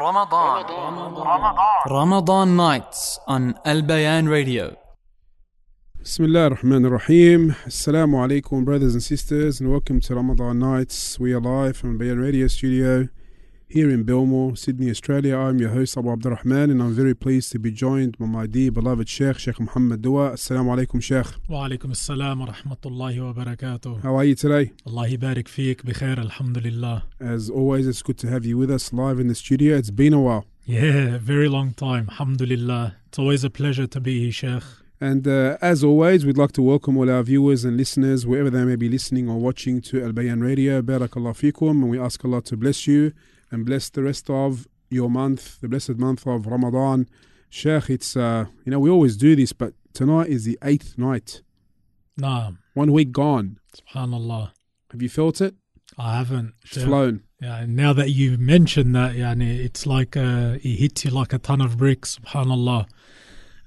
Ramadan. Ramadan nights on Al Bayan Radio. Bismillah ar-Rahman ar-Rahim. Assalamu alaikum brothers and sisters and welcome to Ramadan Nights. We are live from Bayan Radio Studio here in Belmore, Sydney, Australia. I'm your host, Abu Abdurrahman, and I'm very pleased to be joined by my dear beloved Sheikh, Sheikh Muhammad Dua. Assalamu alaikum, Sheikh. Wa alaikum assalam wa rahmatullahi wa barakatuh. How are you today? Allahi barik fiik, bikhair, alhamdulillah. As always, it's good to have you with us live in the studio. It's been a while. Yeah, very long time, alhamdulillah. It's always a pleasure to be here, Sheikh. And uh, as always, we'd like to welcome all our viewers and listeners, wherever they may be listening or watching, to Al Bayan Radio. Barakallah fikum, and we ask Allah to bless you and bless the rest of your month, the blessed month of Ramadan. Sheikh, it's, uh, you know, we always do this, but tonight is the eighth night. No. One week gone. SubhanAllah. Have you felt it? I haven't. It's yeah. flown. Yeah, now that you mentioned that, yeah, it's like uh, it hits you like a ton of bricks, subhanAllah.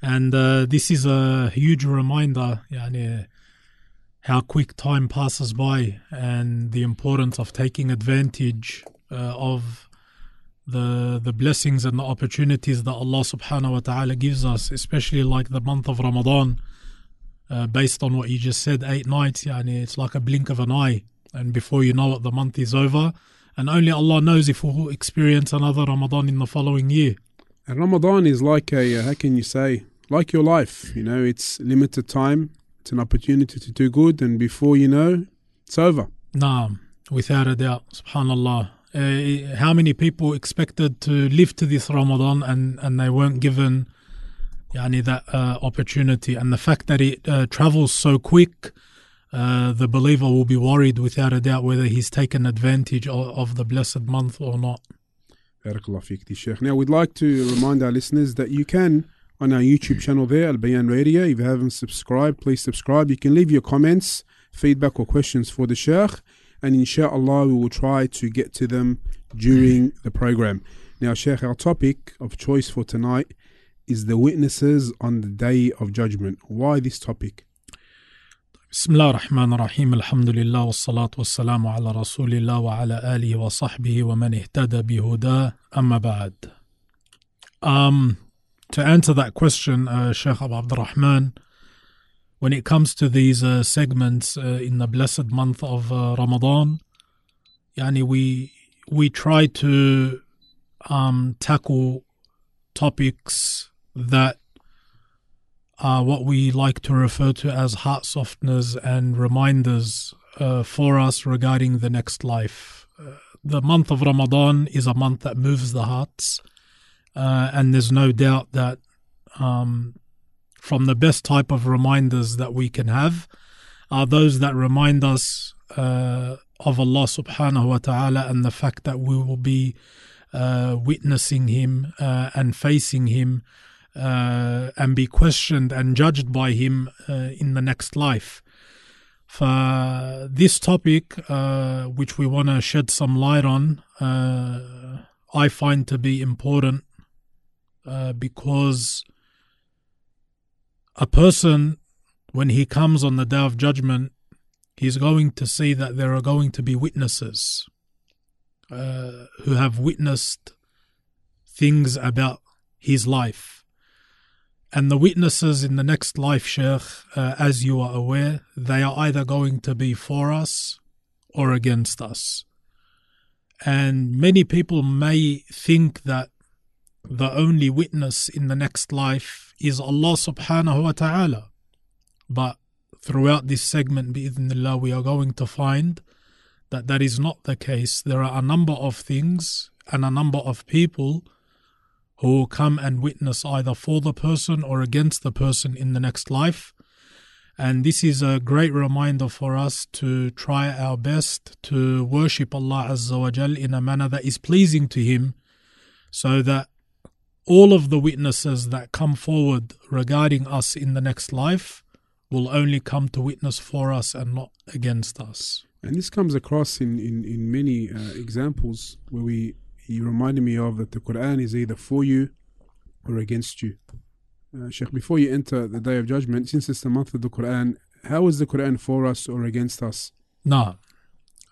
And uh, this is a huge reminder, yeah, how quick time passes by and the importance of taking advantage uh, of the the blessings and the opportunities that Allah subhanahu wa ta'ala gives us, especially like the month of Ramadan, uh, based on what you just said, eight nights, yani it's like a blink of an eye. And before you know it, the month is over. And only Allah knows if we'll experience another Ramadan in the following year. And Ramadan is like a, uh, how can you say, like your life. You know, it's limited time, it's an opportunity to do good, and before you know, it's over. Naam, without a doubt, subhanallah. Uh, how many people expected to live to this Ramadan and, and they weren't given yani, that uh, opportunity? And the fact that it uh, travels so quick, uh, the believer will be worried without a doubt whether he's taken advantage of, of the blessed month or not. Now, we'd like to remind our listeners that you can, on our YouTube channel there, Al Bayan Radio, if you haven't subscribed, please subscribe. You can leave your comments, feedback, or questions for the Sheikh, and inshallah, we will try to get to them during the program. Now, Sheikh, our topic of choice for tonight is the witnesses on the day of judgment. Why this topic? بسم الله الرحمن الرحيم الحمد لله والصلاة والسلام على رسول الله وعلى آله وصحبه ومن اهتدى بهداه أما بعد um, To answer that question, uh, Sheikh Abu Abdurrahman, when it comes to these uh, segments uh, in the blessed month of uh, Ramadan, yani we, we try to um, tackle topics that are what we like to refer to as heart softeners and reminders uh, for us regarding the next life. Uh, the month of Ramadan is a month that moves the hearts, uh, and there's no doubt that um, from the best type of reminders that we can have are those that remind us uh, of Allah subhanahu wa ta'ala and the fact that we will be uh, witnessing Him uh, and facing Him uh, and be questioned and judged by Him uh, in the next life. For this topic, uh, which we want to shed some light on, I find to be important because a person, when he comes on the day of judgment, he's going to see that there are going to be witnesses uh, who have witnessed things about his life. And the witnesses in the next life, Sheikh, uh, as you are aware, they are either going to be for us or against us. And many people may think that the only witness in the next life is Allah subhanahu wa ta'ala. But throughout this segment, bi'idhnillah, we are going to find that that is not the case. There are a number of things and a number of people who come and witness either for the person or against the person in the next life. And this is a great reminder for us to try our best to worship Allah Azza wa Jal in a manner that is pleasing to Him so that all of the witnesses that come forward regarding us in the next life will only come to witness for us and not against us. And this comes across in, in, in many uh, examples where we he reminded me of that the Quran is either for you or against you. Uh, Sheikh, before you enter the day of judgment, since it's the month of the Quran, how is the Quran for us or against us? Now,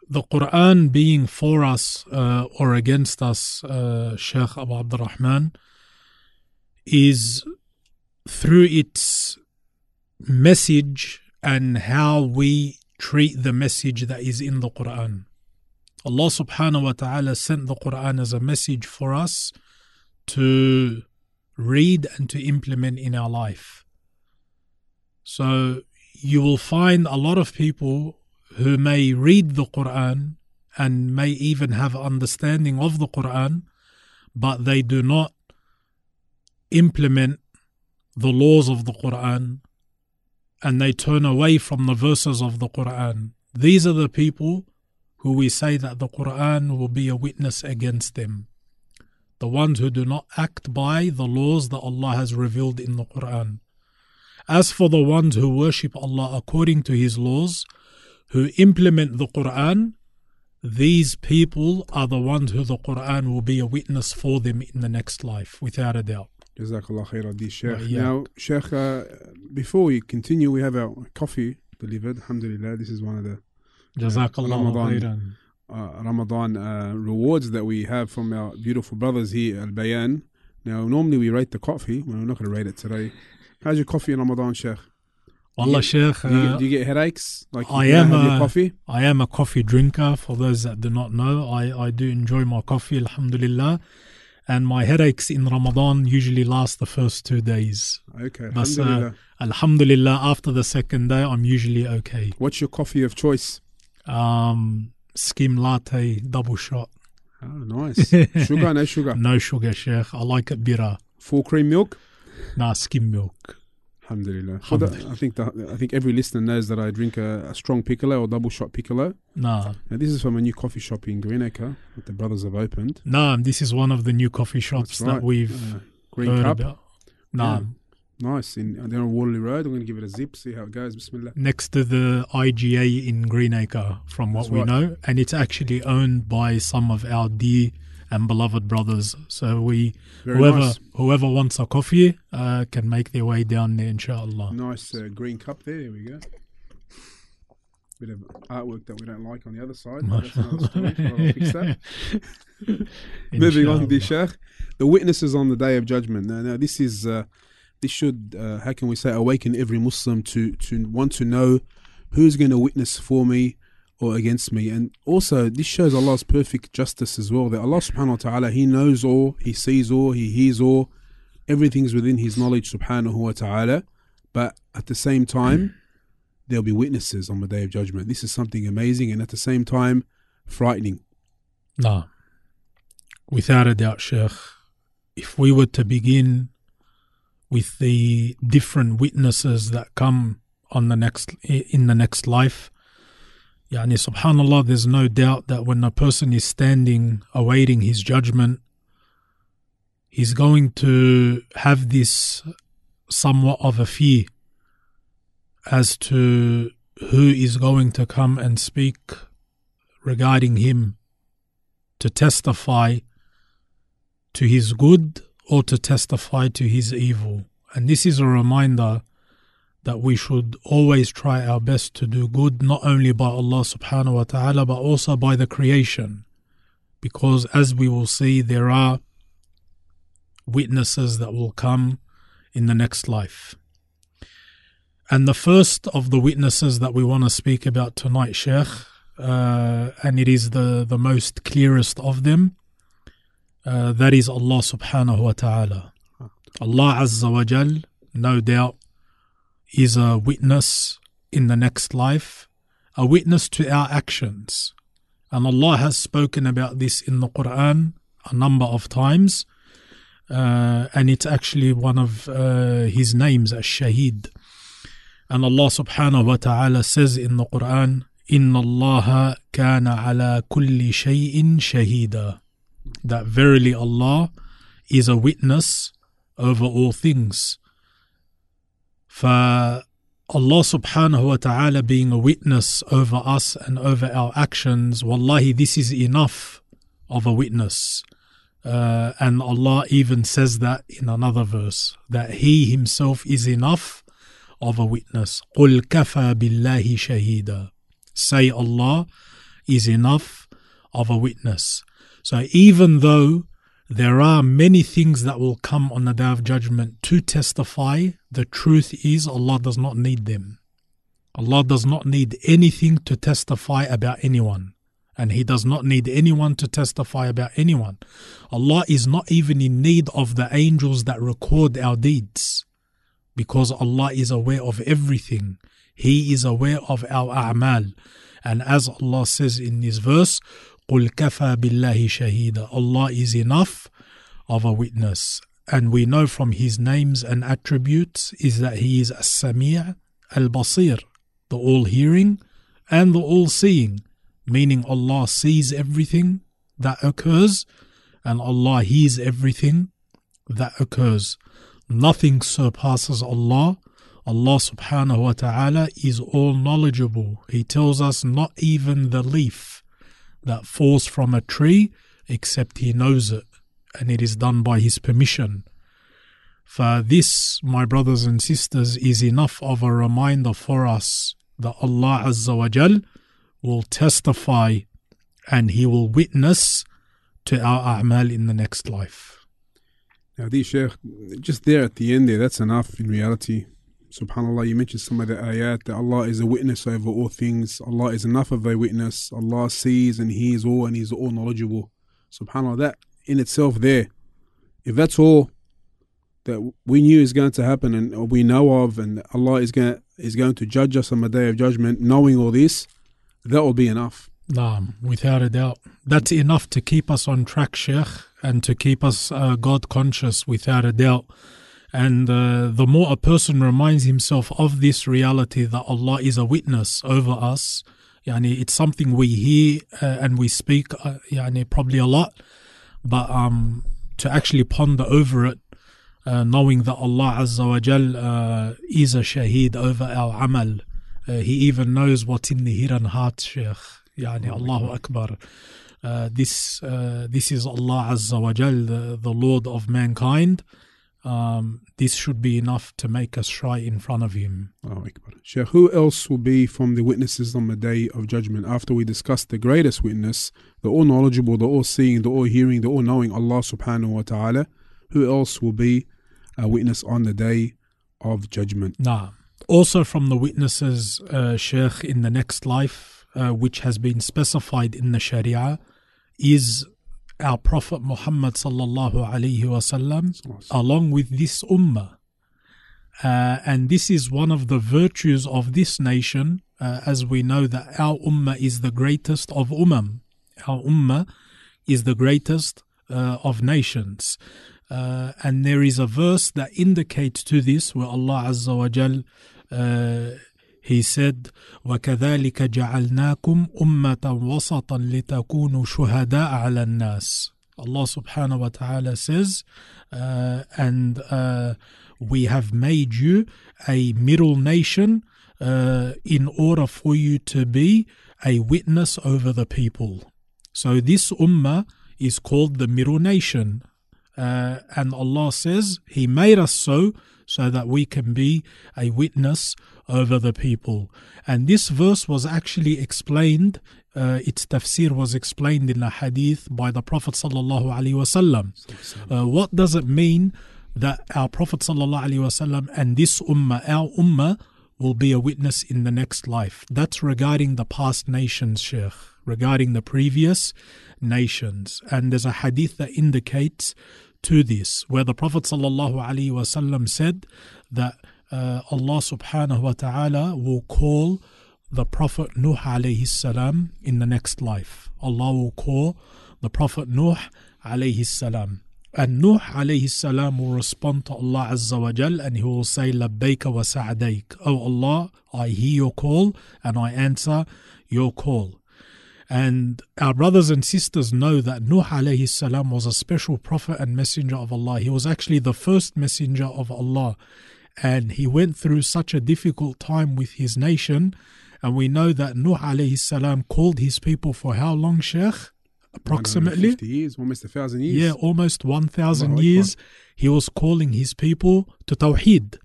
the Quran being for us uh, or against us, uh, Sheikh Abu Abdurrahman, is through its message and how we treat the message that is in the Quran. Allah subhanahu wa ta'ala sent the Quran as a message for us to read and to implement in our life. So you will find a lot of people who may read the Quran and may even have understanding of the Quran, but they do not implement the laws of the Quran and they turn away from the verses of the Quran. These are the people who we say that the Quran will be a witness against them. The ones who do not act by the laws that Allah has revealed in the Quran. As for the ones who worship Allah according to His laws, who implement the Quran, these people are the ones who the Quran will be a witness for them in the next life, without a doubt. Jazakallah khair, Adi Sheikh. Yeah. Now, Sheikh, uh, before we continue, we have our coffee delivered. Alhamdulillah, this is one of the Jazakallah Ramadan. uh, Ramadan uh, rewards that we have from our beautiful brothers here at Bayan. Now, normally we rate the coffee. Well, we're not going to rate it today. How's your coffee in Ramadan, Sheikh? Allah, Sheikh, Do you, uh, do you get headaches? Like I am, uh, coffee. I am a coffee drinker. For those that do not know, I, I do enjoy my coffee, alhamdulillah. And my headaches in Ramadan usually last the first two days. Okay, But, uh, Alhamdulillah. Alhamdulillah, after the second day, I'm usually okay. What's your coffee of choice? Um, skim latte, double shot. Oh, nice. sugar, no sugar. No sugar, Sheikh. I like it bitter. Full cream milk. Nah, skim milk. Alhamdulillah. Well, that- I think that, I think every listener knows that I drink a, a strong piccolo or double shot piccolo. Nah, Now this is from a new coffee shop in Greenacre that the brothers have opened. nah. This is one of the new coffee shops right. that we've Uh, green heard cup. about. Nah, Yeah. Nice. In down on Waterloo Road. I'm going to give it a zip. See how it goes. Bismillah. next to the IGA in Greenacre, from what That's we right. know, and it's actually owned by some of our dear and beloved brothers. So we, Very whoever nice. whoever wants a coffee, uh, can make their way down there, inshallah. Nice uh, green cup there. There we go. Bit of artwork that we don't like on the other side. But that's another story. I'll fix that. Moving on, the The witnesses on the day of judgment. Now, now this is uh, this should uh, how can we say awaken every Muslim to to want to know who's going to witness for me or against me, and also this shows Allah's perfect justice as well. That Allah Subhanahu wa Taala He knows all, He sees all, He hears all, everything's within His knowledge Subhanahu wa Taala. But at the same time, there'll be witnesses on the day of judgment. This is something amazing, and at the same time, frightening. No. Without a doubt, Sheikh. If we were to begin with the different witnesses that come on the next in the next life, yani subhanallah, there's no doubt that when a person is standing awaiting his judgment, he's going to have this somewhat of a fear as to who is going to come and speak regarding him to testify to his good or to testify to his evil. And this is a reminder that we should always try our best to do good, not only by Allah subhanahu wa ta'ala, but also by the creation. Because as we will see, there are witnesses that will come in the next life. And the first of the witnesses that we want to speak about tonight, Sheikh, uh, and it is the, the most clearest of them, uh, that is Allah subhanahu wa ta'ala. Allah Azza wa Jal, no doubt, is a witness in the next life, a witness to our actions. And Allah has spoken about this in the Quran a number of times, uh, and it's actually one of uh, His names, as Shaheed. And Allah subhanahu wa ta'ala says in the Quran, إن الله كان على كل شيء شهيدا that verily Allah is a witness over all things. For Allah subhanahu wa ta'ala being a witness over us and over our actions, wallahi, this is enough of a witness. Uh, and Allah even says that in another verse, that He Himself is enough of a witness. قُلْ كَفَى بِاللَّهِ شَهِيدًا Say Allah is enough of a witness. So even though there are many things that will come on the day of judgment to testify, the truth is Allah does not need them. Allah does not need anything to testify about anyone. And He does not need anyone to testify about anyone. Allah is not even in need of the angels that record our deeds. Because Allah is aware of everything. He is aware of our a'mal. And as Allah says in this verse, قُلْ كَفَى بِاللَّهِ شَهِيدًا Allah is enough of a witness. And we know from His names and attributes is that He is As-Sami' Al-Basir, the all-hearing and the all-seeing, meaning Allah sees everything that occurs and Allah hears everything that occurs. Nothing surpasses Allah Allah subhanahu wa ta'ala is all knowledgeable. He tells us not even the leaf that falls from a tree except He knows it and it is done by His permission. For this, my brothers and sisters, is enough of a reminder for us that Allah Azza wa Jal will testify and He will witness to our a'mal in the next life. Now, these Sheikh, just there at the end there, that's enough in reality. Subhanallah, you mentioned some of the ayat that Allah is a witness over all things. Allah is enough of a witness. Allah sees and hears all and He's all knowledgeable. Subhanallah, that in itself there, if that's all that we knew is going to happen and we know of and Allah is going is going to judge us on the day of judgment, knowing all this, that will be enough. Naam, without a doubt. That's enough to keep us on track, Sheikh, and to keep us uh, God conscious without a doubt. And uh, the more a person reminds himself of this reality that Allah is a witness over us, yani it's something we hear uh, and we speak uh, yani probably a lot, but um, to actually ponder over it, uh, knowing that Allah Azza wa Jal uh, is a shaheed over our amal. Uh, he even knows what's in the hidden heart, Shaykh. Yani Allahu Akbar. Uh, this uh, this is Allah Azza wa Jal, the, the Lord of mankind um, this should be enough to make us shy in front of Him. Oh, Akbar. Sheikh, who else will be from the witnesses on the day of judgment after we discuss the greatest witness, the all knowledgeable, the all seeing, the all hearing, the all knowing Allah subhanahu wa ta'ala? Who else will be a witness on the day of judgment? Nah. Also, from the witnesses, uh, Sheikh, in the next life, uh, which has been specified in the Sharia, is our Prophet Muhammad sallallahu alaihi wasallam along with this ummah. Uh, and this is one of the virtues of this nation, uh, as we know that our ummah is the greatest of ummah. Our ummah is the greatest uh, of nations. Uh, and there is a verse that indicates to this where Allah Azza wa Jal uh, he said, وَكَذَلِكَ جَعَلْنَاكُمْ أُمَّةً وَسَطًا لِتَكُونُوا شُهَدَاءَ عَلَى النَّاسِ Allah subhanahu wa ta'ala says, uh, and uh, we have made you a middle nation uh, in order for you to be a witness over the people. So this ummah is called the middle nation. Uh, and Allah says He made us so so that we can be a witness over the people. And this verse was actually explained, uh, its tafsir was explained in a hadith by the Prophet sallallahu alaihi wasallam. Uh, what does it mean that our Prophet sallallahu alaihi wasallam and this ummah, our ummah, will be a witness in the next life? That's regarding the past nations, Sheikh, regarding the previous nations. And there's a hadith that indicates to this, where the Prophet ﷺ said that uh, Allah subhanahu wa ta'ala will call the Prophet Nuh alayhi salam in the next life. Allah will call the Prophet Nuh alayhi salam. And Nuh alayhi salam will respond to Allah Azza wa Jal and he will say, Labbaika wa sa'adayk. Oh Allah, I hear your call and I answer your call. And our brothers and sisters know that Nuh alayhi salam was a special prophet and messenger of Allah. He was actually the first messenger of Allah. And he went through such a difficult time with his nation. And we know that Nuh alayhi salam called his people for how long, Sheikh? Approximately? 50 years, almost a thousand years. Yeah, almost 1,000 years. He was calling his people to Tawheed.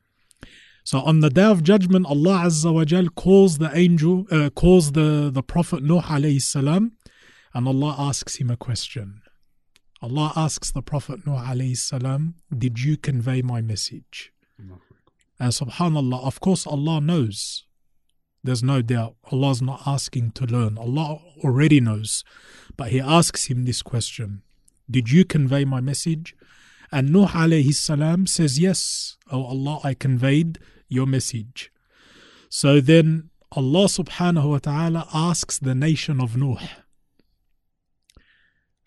So on the day of judgment, Allah Azza wa Jal calls the angel, uh, calls the, the Prophet Nuh alayhi salam, and Allah asks him a question. Allah asks the Prophet Nuh alayhi salam, Did you convey my message? And subhanAllah, of course, Allah knows. There's no doubt. Allah's not asking to learn. Allah already knows. But He asks him this question Did you convey my message? And Nuh alayhi salam says, Yes, O Allah, I conveyed your message. So then Allah subhanahu wa ta'ala asks the nation of Nuh,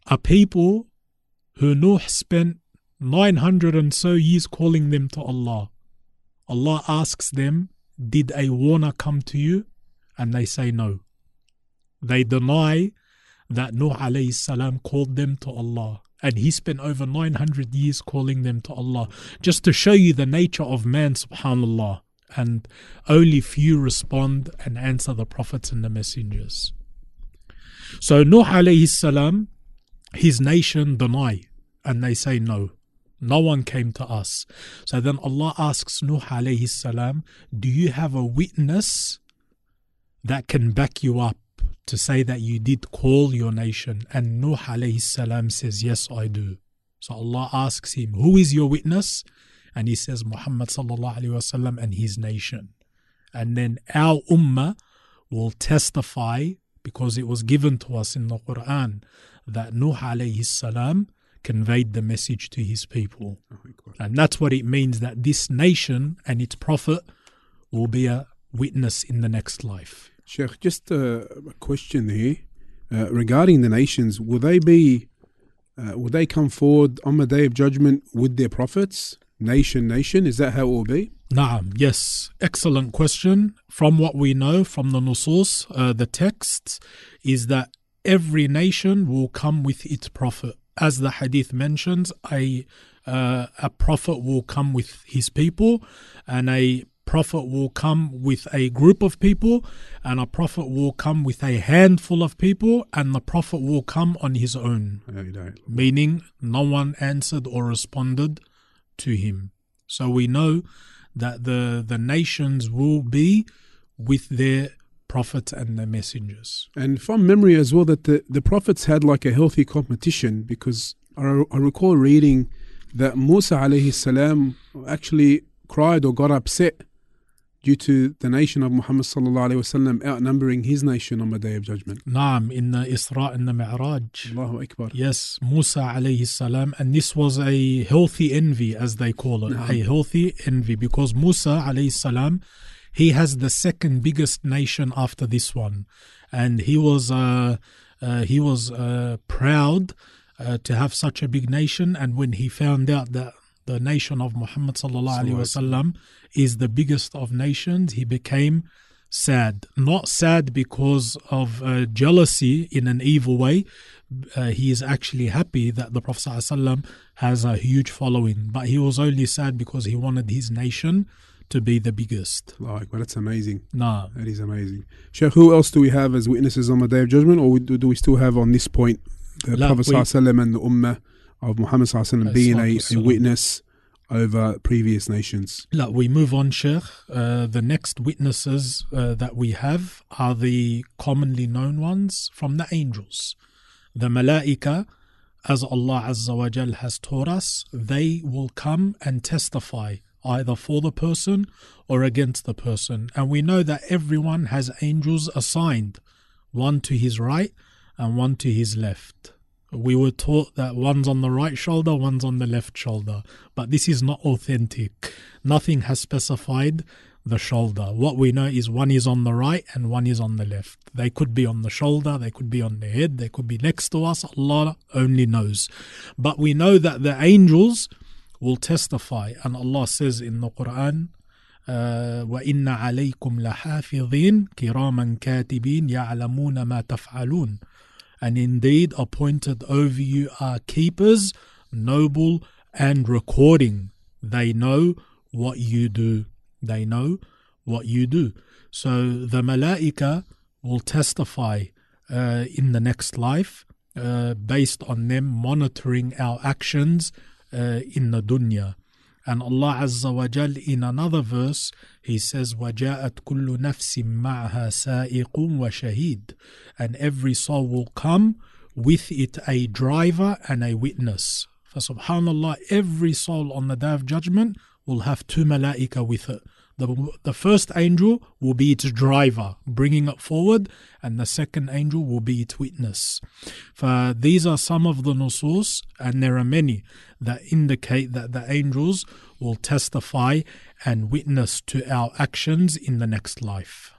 a people who Nuh spent 900 and so years calling them to Allah. Allah asks them, Did a warner come to you? And they say no. They deny that Nuh alayhi salam called them to Allah. And he spent over 900 years calling them to Allah. Just to show you the nature of man, subhanAllah. And only few respond and answer the prophets and the messengers. So Nuh alayhi salam, his nation deny. And they say no. No one came to us. So then Allah asks Nuh alayhi salam, Do you have a witness that can back you up to say that you did call your nation? And Nuh alayhi salam says, Yes, I do. So Allah asks him, Who is your witness? And he says, Muhammad sallallahu alayhi wasallam and his nation. And then our ummah will testify because it was given to us in the Quran that Nuh alayhi salam conveyed the message to his people. Oh, and that's what it means that this nation and its prophet will be a witness in the next life. Sheikh, just a, a question here uh, regarding the nations. Will they be, uh, will they come forward on the day of judgment with their prophets? Nation, nation. Is that how it will be? Naam, yes. Excellent question. From what we know from the Nusus, uh, the texts, is that every nation will come with its prophet. As the hadith mentions, a, uh, a prophet will come with his people, and a prophet will come with a group of people, and a prophet will come with a handful of people, and the prophet will come on his own. Meaning, no one answered or responded to him. So we know that the, the nations will be with their prophets and their messengers. And from memory as well, that the, the prophets had like a healthy competition because I, I recall reading that Musa alayhi salam actually cried or got upset due to the nation of Muhammad sallallahu alaihi wasallam outnumbering his nation on the day of judgment. Naam, in the Isra and the Mi'raj. Allahu Akbar. Yes, Musa alayhi salam, and this was a healthy envy, as they call it, Naam. a healthy envy, because Musa alayhi salam, he has the second biggest nation after this one, and he was uh, uh, he was uh, proud uh, to have such a big nation, and when he found out that the nation of Muhammad sallallahu alaihi wasallam is the biggest of nations, he became sad. Not sad because of uh, jealousy in an evil way. Uh, he is actually happy that the Prophet ﷺ has a huge following, but he was only sad because he wanted his nation to be the biggest. Like, Akbar. That's amazing. Nah. That is amazing. Sheikh, who else do we have as witnesses on the day of judgment, or do, we still have on this point the La, Prophet we- sallallahu and the Ummah of Muhammad sallallahu being a, a witness over previous nations? Look, we move on, Sheikh. Uh, the next witnesses uh, that we have are the commonly known ones from the angels. The Malaika, as Allah Azza wa Jal has taught us, they will come and testify either for the person or against the person. And we know that everyone has angels assigned, one to his right and one to his left We were taught that one's on the right shoulder, one's on the left shoulder, but this is not authentic. Nothing has specified the shoulder. What we know is one is on the right and one is on the left. They could be on the shoulder, they could be on the head, they could be next to us. Allah only knows. But we know that the angels will testify, and Allah says in the Quran, uh, وَإِنَّ عَلَيْكُمْ لَحَافِظِينَ كِرَامًا كَاتِبِينَ يَعْلَمُونَ مَا تَفْعَلُونَ and indeed appointed over you are keepers, noble and recording. They know what you do. They know what you do. So the malaika will testify uh, in the next life uh, based on them monitoring our actions uh, in the dunya. And Allah Azza wa Jal in another verse, He says, وَجَاءَتْ كُلُّ نَفْسٍ مَعْهَا سَائِقٌ وَشَهِيدٌ And every soul will come with it a driver and a witness. For subhanallah, every soul on the day of judgment will have two malaika with it. The, the first angel will be its driver, bringing it forward, and the second angel will be its witness. For these are some of the nusus, and there are many that indicate that the angels will testify and witness to our actions in the next life.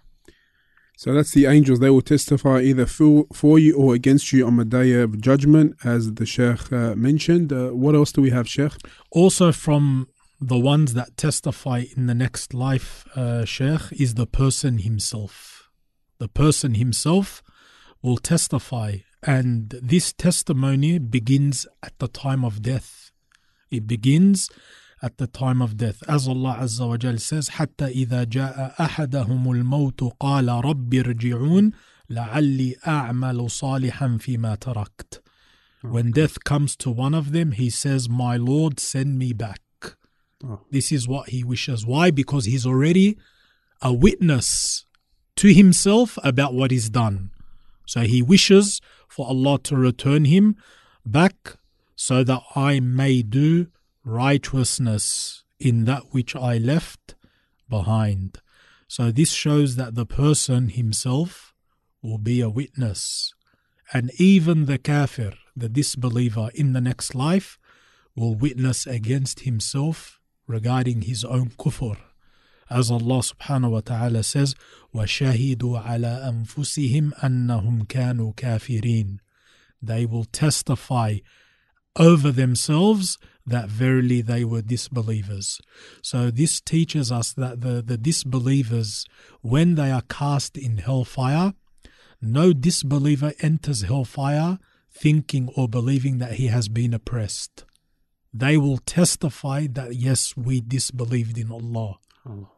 So that's the angels. They will testify either for, for you or against you on the day of judgment, as the Sheikh uh, mentioned. Uh, what else do we have, Sheikh? Also, from the ones that testify in the next life, uh, Sheikh, is the person himself. The person himself will testify, and this testimony begins at the time of death. It begins at the time of death. As Allah Azza wa Jal says, حتى إذا جاء أحدهم الموت قال رب ارجعون لعلي أعمل صالحا فيما تركت. When death comes to one of them, he says, My Lord, send me back. Oh. This is what he wishes. Why? Because he's already a witness to himself about what is done. So he wishes for Allah to return him back so that I may do righteousness in that which I left behind. So this shows that the person himself will be a witness. And even the kafir, the disbeliever in the next life, will witness against himself regarding his own kufr. As Allah subhanahu wa ta'ala says, وَشَهِدُوا عَلَىٰ أَنفُسِهِمْ أَنَّهُمْ كَانُوا كَافِرِينَ They will testify over themselves that verily they were disbelievers. So this teaches us that the, the disbelievers, when they are cast in hellfire, no disbeliever enters hellfire thinking or believing that he has been oppressed they will testify that yes, we disbelieved in Allah.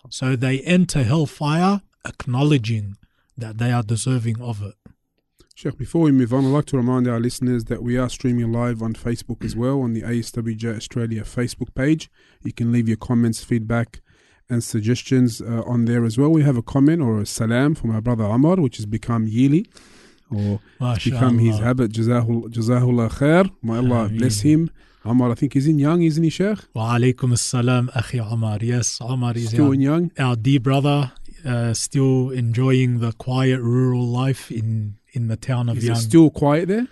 So they enter hellfire acknowledging that they are deserving of it. Sheikh, before we move on, I'd like to remind our listeners that we are streaming live on Facebook as well on the ASWJ Australia Facebook page. You can leave your comments, feedback, and suggestions uh, on there as well. We have a comment or a salam from our brother Ahmad, which has become yearly become his habit. Jazahullah khair. May Allah bless him. Omar, I think he's in Young, isn't he, Sheikh? Wa alaikum assalam, Akhi Omar. Yes, Omar is still our, in Young. Our dear brother, uh, still enjoying the quiet rural life in, in the town of is Young. It still quiet there?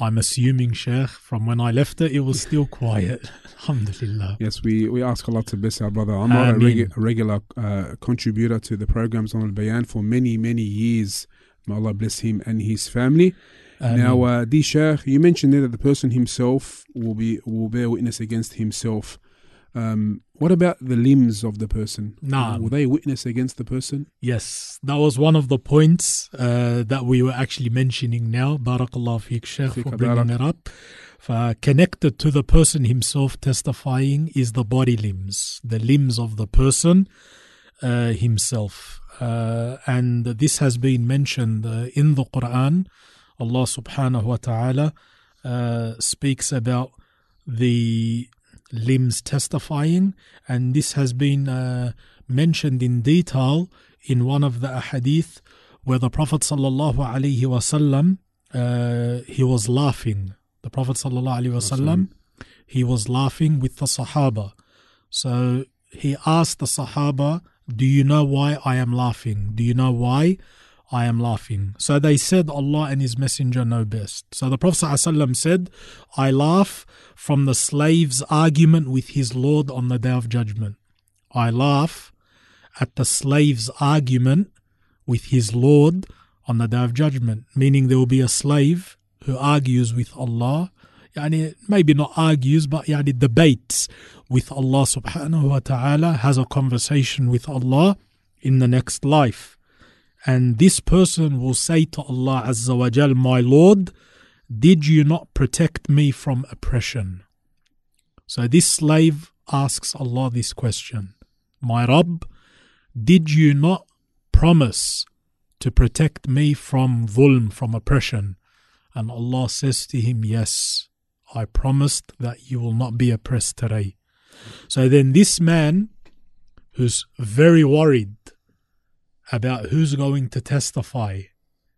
I'm assuming, Sheikh, from when I left it, it was still quiet. Alhamdulillah. Yes, we, we ask Allah to bless our brother Omar, a, regu- a, regular uh, contributor to the programs on Al Bayan for many, many years. May Allah bless him and his family. Um, now, uh, D Sheikh, you mentioned there that the person himself will be will bear witness against himself. Um, what about the limbs of the person? Nah. Will they witness against the person? Yes, that was one of the points uh, that we were actually mentioning now. Barakallah fik, Sheikh, for bringing it up. Uh, connected to the person himself testifying is the body limbs, the limbs of the person uh, himself. Uh, and this has been mentioned uh, in the Quran Allah subhanahu wa ta'ala uh, speaks about the limbs testifying, and this has been uh, mentioned in detail in one of the ahadith where the Prophet sallallahu alaihi wasallam uh, he was laughing. The Prophet sallallahu alaihi wasallam he was laughing with the Sahaba. So he asked the Sahaba, "Do you know why I am laughing? Do you know why?" I am laughing. So they said, Allah and His Messenger know best. So the Prophet ﷺ said, I laugh from the slave's argument with his Lord on the day of judgment. I laugh at the slave's argument with his Lord on the day of judgment, meaning there will be a slave who argues with Allah. Yani maybe not argues, but yani debates with Allah subhanahu wa ta'ala, has a conversation with Allah in the next life. And this person will say to Allah Azza wa Jal, My Lord, did you not protect me from oppression? So this slave asks Allah this question My Rabb, did you not promise to protect me from dhulm, from oppression? And Allah says to him, Yes, I promised that you will not be oppressed today. So then this man who's very worried about who's going to testify,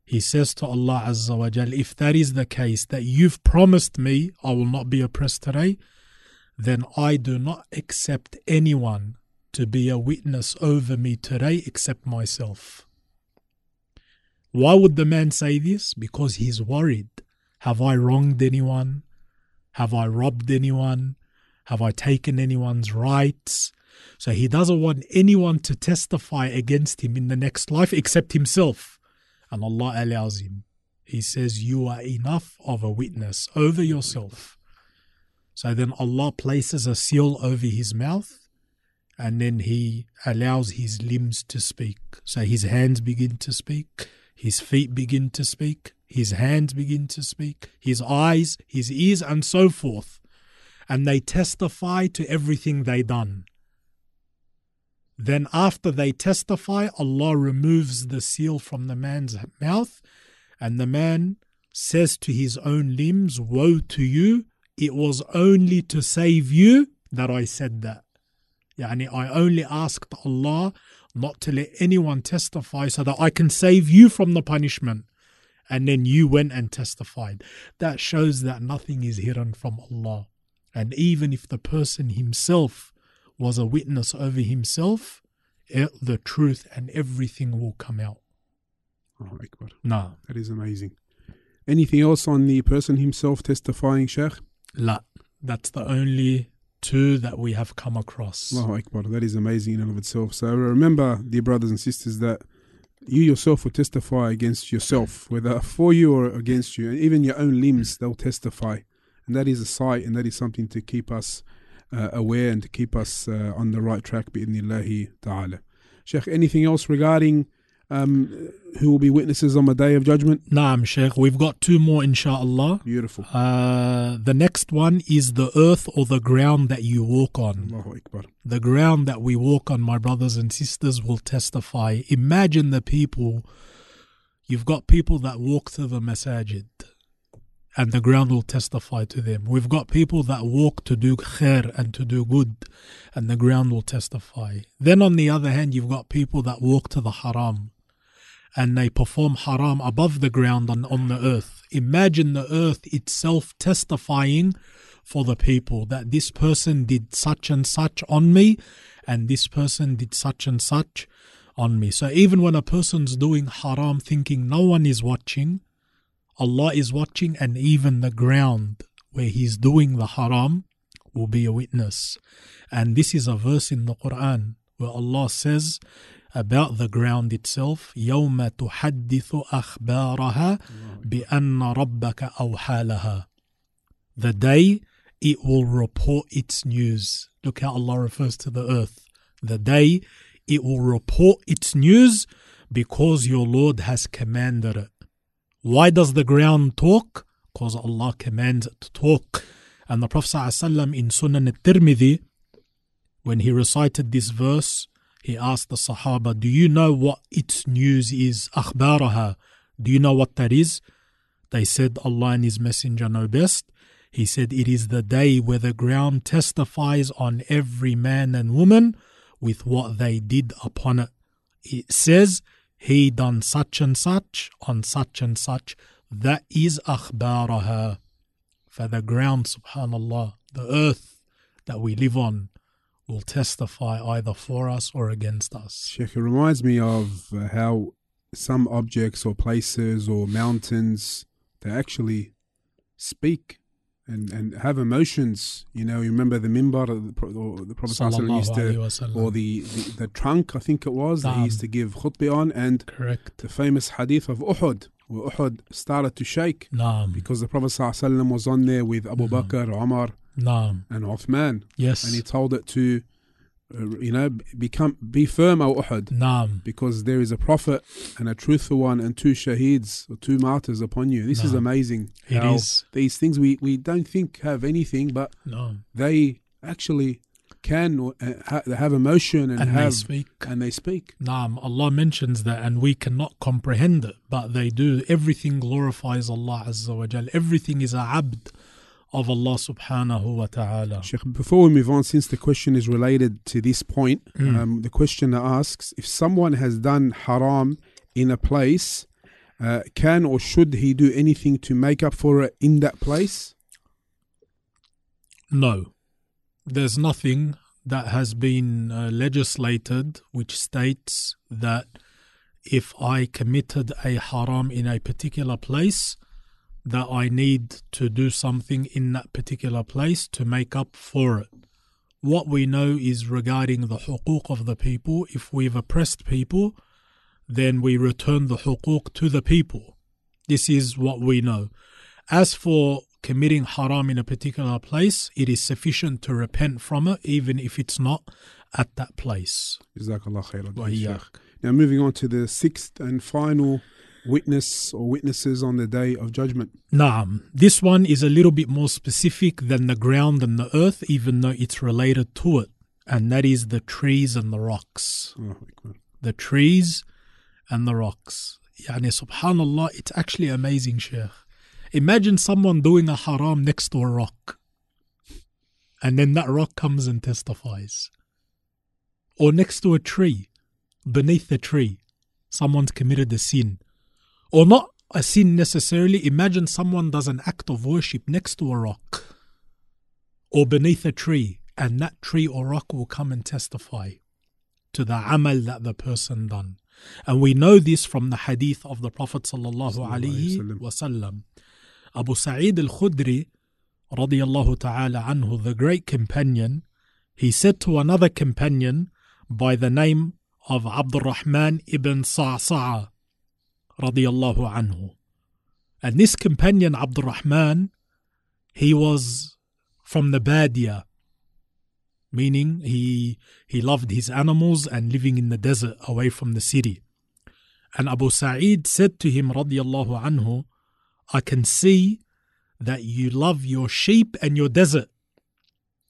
he says to Allah Azza wa Jal, if that is the case, that you've promised me I will not be oppressed today, then I do not accept anyone to be a witness over me today except myself. Why would the man say this? Because he's worried. Have I wronged anyone? Have I robbed anyone? Have I taken anyone's rights? So he doesn't want anyone to testify against him in the next life except himself. And Allah allows him. He says, You are enough of a witness over yourself. So then Allah places a seal over his mouth and then he allows his limbs to speak. So his hands begin to speak, his feet begin to speak, his hands begin to speak, his eyes, his ears, and so forth. And they testify to everything they done. Then, after they testify, Allah removes the seal from the man's mouth, and the man says to his own limbs, Woe to you! It was only to save you that I said that. Yani, I only asked Allah not to let anyone testify so that I can save you from the punishment. And then you went and testified. That shows that nothing is hidden from Allah. And even if the person himself was a witness over himself, eh, the truth and everything will come out. Oh, Akbar. No, That is amazing. Anything else on the person himself testifying, Sheikh? la. That's the only two that we have come across. Allahu Akbar. That is amazing in and of itself. So remember, dear brothers and sisters, that you yourself will testify against yourself, whether for you or against you. And even your own limbs, they'll testify. And that is a sight and that is something to keep us uh, aware and to keep us uh, on the right track, bi'idhnillahi ta'ala. Sheikh, anything else regarding um, who will be witnesses on the day of judgment? Naam, Sheikh. We've got two more, inshallah. Beautiful. Uh, the next one is the earth or the ground that you walk on. Allahu Akbar. The ground that we walk on, my brothers and sisters, will testify. Imagine the people, you've got people that walk to the masajid, and the ground will testify to them. We've got people that walk to do khair and to do good, and the ground will testify. Then on the other hand, you've got people that walk to the haram, and they perform haram above the ground on, on the earth. Imagine the earth itself testifying for the people that this person did such and such on me, and this person did such and such on me. So even when a person's doing haram thinking no one is watching, Allah is watching, and even the ground where he's doing the haram will be a witness. And this is a verse in the Quran where Allah says about the ground itself, يوم تحدث أخبارها بأن ربك أوحى لها. The day it will report its news. Look how Allah refers to the earth. The day it will report its news because your Lord has commanded it. Why does the ground talk? Because Allah commands it to talk. And the Prophet ﷺ in Sunan al-Tirmidhi, when he recited this verse, he asked the Sahaba, Do you know what its news is? Akhbaraha. Do you know what that is? They said, Allah and His Messenger know best. He said, It is the day where the ground testifies on every man and woman with what they did upon it. It says, He done such and such on such and such. That is akhbaraha. For the ground, subhanallah, the earth that we live on, will testify either for us or against us. Sheikh, it reminds me of uh, how some objects or places or mountains they actually speak and, and have emotions. You know, you remember the mimbar, or the Prophet ﷺ used Sallallahu to, or the, the, the trunk, I think it was, that he used to give khutbah on, and Correct. the famous hadith of Uhud, where Uhud started to shake Naam. because the Prophet ﷺ was on there with Abu. Bakr, Umar, Naam. and Uthman, Yes. and he told it to, uh, you know, become be firm, O Uhud Naam. because there is a prophet and a truthful one and two shaheeds or two martyrs upon you. This is amazing. It how is. These things we, we don't think have anything, but No. they actually can uh, have emotion and, And they have speak. and they speak. Naam. Allah mentions that and we cannot comprehend it, but they do. Everything glorifies Allah Azza wa Jal. Everything is a abd of Allah subhanahu wa ta'ala. Sheikh, before we move on, since the question is related to this point, Mm. um, the questioner asks if someone has done haram in a place, uh, can or should he do anything to make up for it in that place? No, there's nothing that has been uh, legislated which states that if I committed a haram in a particular place, that I need to do something in that particular place to make up for it. What we know is regarding the huquq of the people, if we've oppressed people, then we return the huquq to the people. This is what we know. As for committing haram in a particular place, it is sufficient to repent from it, even if it's not at that place. Jazakallah khairan. Wa iyyak. Sheikh. Now, moving on to the sixth and final witness or witnesses on the day of judgment. Naam. This one is a little bit more specific than the ground and the earth, even though it's related to it, and that is the trees and the rocks. Akbar. The trees and the rocks. Yani, subhanallah, it's actually amazing, Sheikh. Imagine someone doing a haram next to a rock, and then that rock comes and testifies. Or next to a tree, beneath the tree, someone's committed a sin. Or not a sin necessarily. Imagine someone does an act of worship next to a rock or beneath a tree, and that tree or rock will come and testify to the amal that the person done. And we know this from the hadith of the Prophet sallallahu alaihi wasallam. Abu Sa'id al-Khudri radiyallahu ta'ala anhu, the great companion, he said to another companion by the name of Abdurrahman ibn Sa'sa'a radiyallahu anhu. And this companion, Abdurrahman, he was from the Badia, meaning he he loved his animals and living in the desert away from the city. And Abu Sa'id said to him, radiyallahu anhu, I can see that you love your sheep and your desert.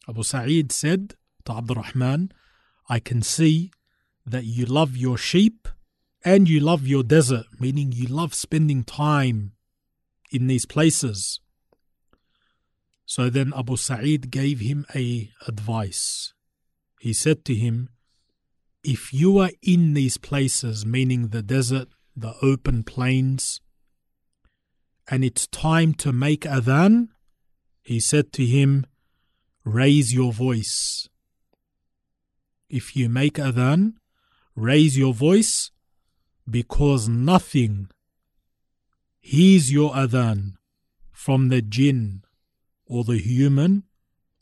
Abu Sa'id said to Abdurrahman, I can see that you love your sheep and you love your desert, meaning you love spending time in these places. So then Abu Sa'id gave him a advice. He said to him, if you are in these places, meaning the desert, the open plains, and it's time to make adhan, he said to him, raise your voice. If you make adhan, raise your voice because nothing hears your adhan from the jinn or the human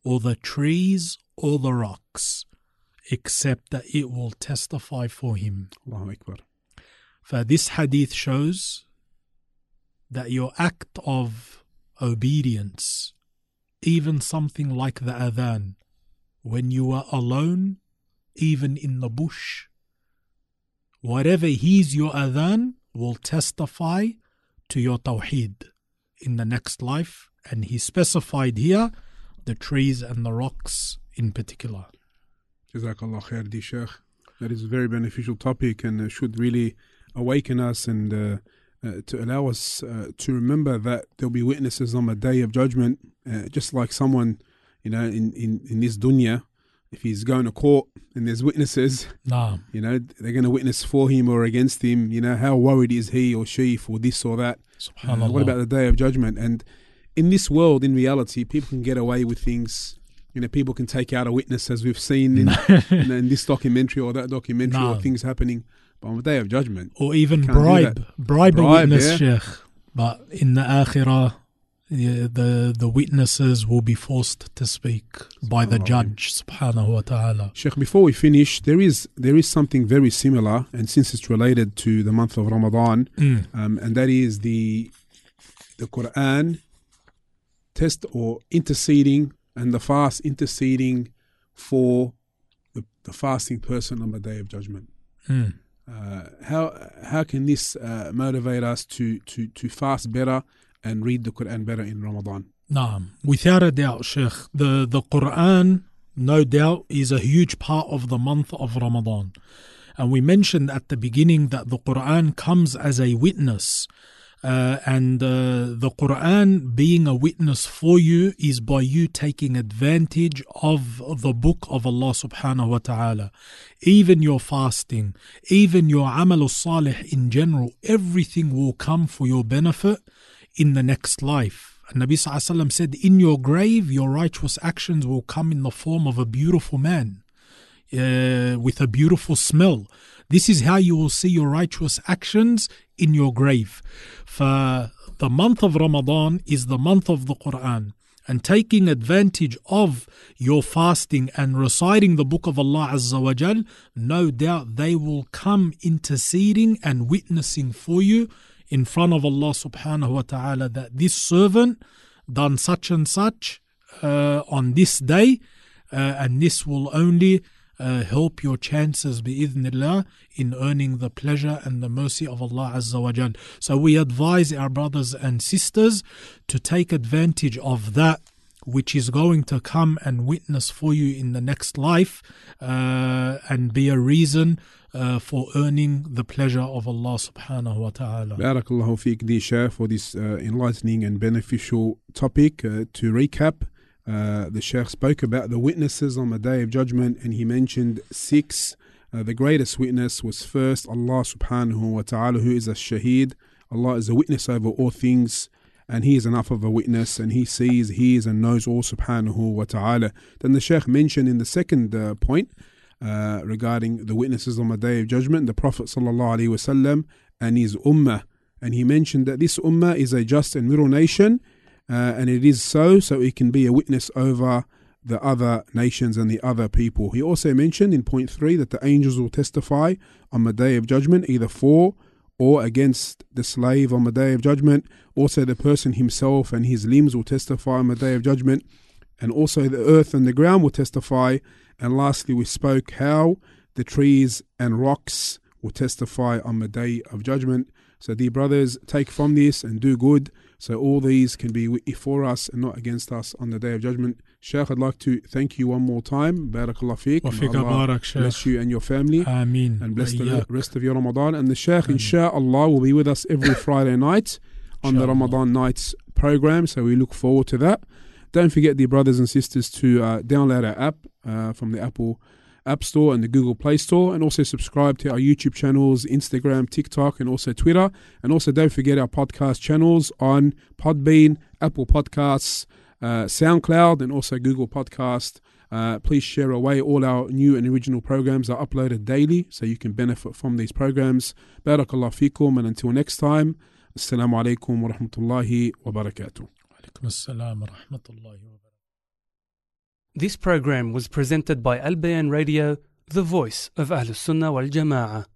or the trees or the rocks except that it will testify for him. Allahu Akbar. For this hadith shows that your act of obedience, even something like the adhan, when you are alone, even in the bush, whatever hears your adhan will testify to your tawheed in the next life. And he specified here the trees and the rocks in particular. Jazakallah khair, di Sheikh. That is a very beneficial topic and should really awaken us and uh, uh, to allow us uh, to remember that there'll be witnesses on the day of judgment, uh, just like someone, you know, in, in, in this dunya, if he's going to court and there's witnesses, Naam. you know, they're going to witness for him or against him, you know, how worried is he or she for this or that? Uh, what about the day of judgment? And in this world, in reality, people can get away with things. You know, people can take out a witness, as we've seen in, in, in this documentary or that documentary, or things happening. But on the day of judgment, or even Can't bribe bribe, a witness, yeah. Sheikh. But in the akhirah, the, the the witnesses will be forced to speak by the judge, subhanahu wa ta'ala. Sheikh, before we finish, there is there is something very similar, and since it's related to the month of Ramadan, Mm. um, and that is the the Quran test or interceding and the fast interceding for the, the fasting person on the day of judgment. Mm. Uh, how how can this uh, motivate us to, to, to fast better and read the Quran better in Ramadan? Naam. Without a doubt, Sheikh, the, the Quran, no doubt, is a huge part of the month of Ramadan. And we mentioned at the beginning that the Quran comes as a witness. Uh, and uh, the Quran being a witness for you is by you taking advantage of the book of Allah subhanahu wa ta'ala. Even your fasting, even your amal salih in general, everything will come for your benefit in the next life. And Nabi Sallallahu said, In your grave, your righteous actions will come in the form of a beautiful man uh, with a beautiful smell. This is how you will see your righteous actions in your grave. For the month of Ramadan is the month of the Quran. And taking advantage of your fasting and reciting the book of Allah Azza wa Jal, no doubt they will come interceding and witnessing for you in front of Allah subhanahu wa ta'ala that this servant done such and such uh, on this day, uh, and this will only uh, help your chances bi'idhnillah in earning the pleasure and the mercy of Allah Azza wa Jal. So we advise our brothers and sisters to take advantage of that which is going to come and witness for you in the next life uh, and be a reason uh, for earning the pleasure of Allah subhanahu wa ta'ala. Barakallahu fik, Disha, for this uh, enlightening and beneficial topic. Uh, to recap, uh, the Sheikh spoke about the witnesses on the Day of Judgment and he mentioned six. Uh, the greatest witness was first Allah subhanahu wa ta'ala, who is a shaheed. Allah is a witness over all things and he is enough of a witness and he sees, hears, and knows all subhanahu wa ta'ala. Then the Sheikh mentioned in the second uh, point uh, regarding the witnesses on the Day of Judgment, the Prophet wasallam and his ummah. And he mentioned that this ummah is a just and middle nation uh, and it is so, so it can be a witness over the other nations and the other people. He also mentioned in point three that the angels will testify on the day of judgment, either for or against the slave on the day of judgment. Also, the person himself and his limbs will testify on the day of judgment. And also, the earth and the ground will testify. And lastly, we spoke how the trees and rocks will testify on the day of judgment. So, dear brothers, take from this and do good. So all these can be for us and not against us on the day of judgment. Sheikh, I'd like to thank you one more time. Barakallah fik. barak, Bless you and your family. Ameen. And bless the rest of your Ramadan. And the Sheikh, inshallah, will be with us every Friday night on the Ramadan Nights program. So we look forward to that. Don't forget, dear brothers and sisters, to uh, download our app uh, from the Apple App Store and the Google Play Store, and also subscribe to our YouTube channels, Instagram, TikTok, and also Twitter. And also don't forget our podcast channels on Podbean, Apple Podcasts, uh, SoundCloud, and also Google Podcast. Uh, please share away. All our new and original programs are uploaded daily, so you can benefit from these programs. Barakallah fikum, and until next time, Assalamu alaikum wa rahmatullahi wa barakatuh. This program was presented by Al Bayan Radio, the voice of Ahlus Sunnah wal Jama'ah.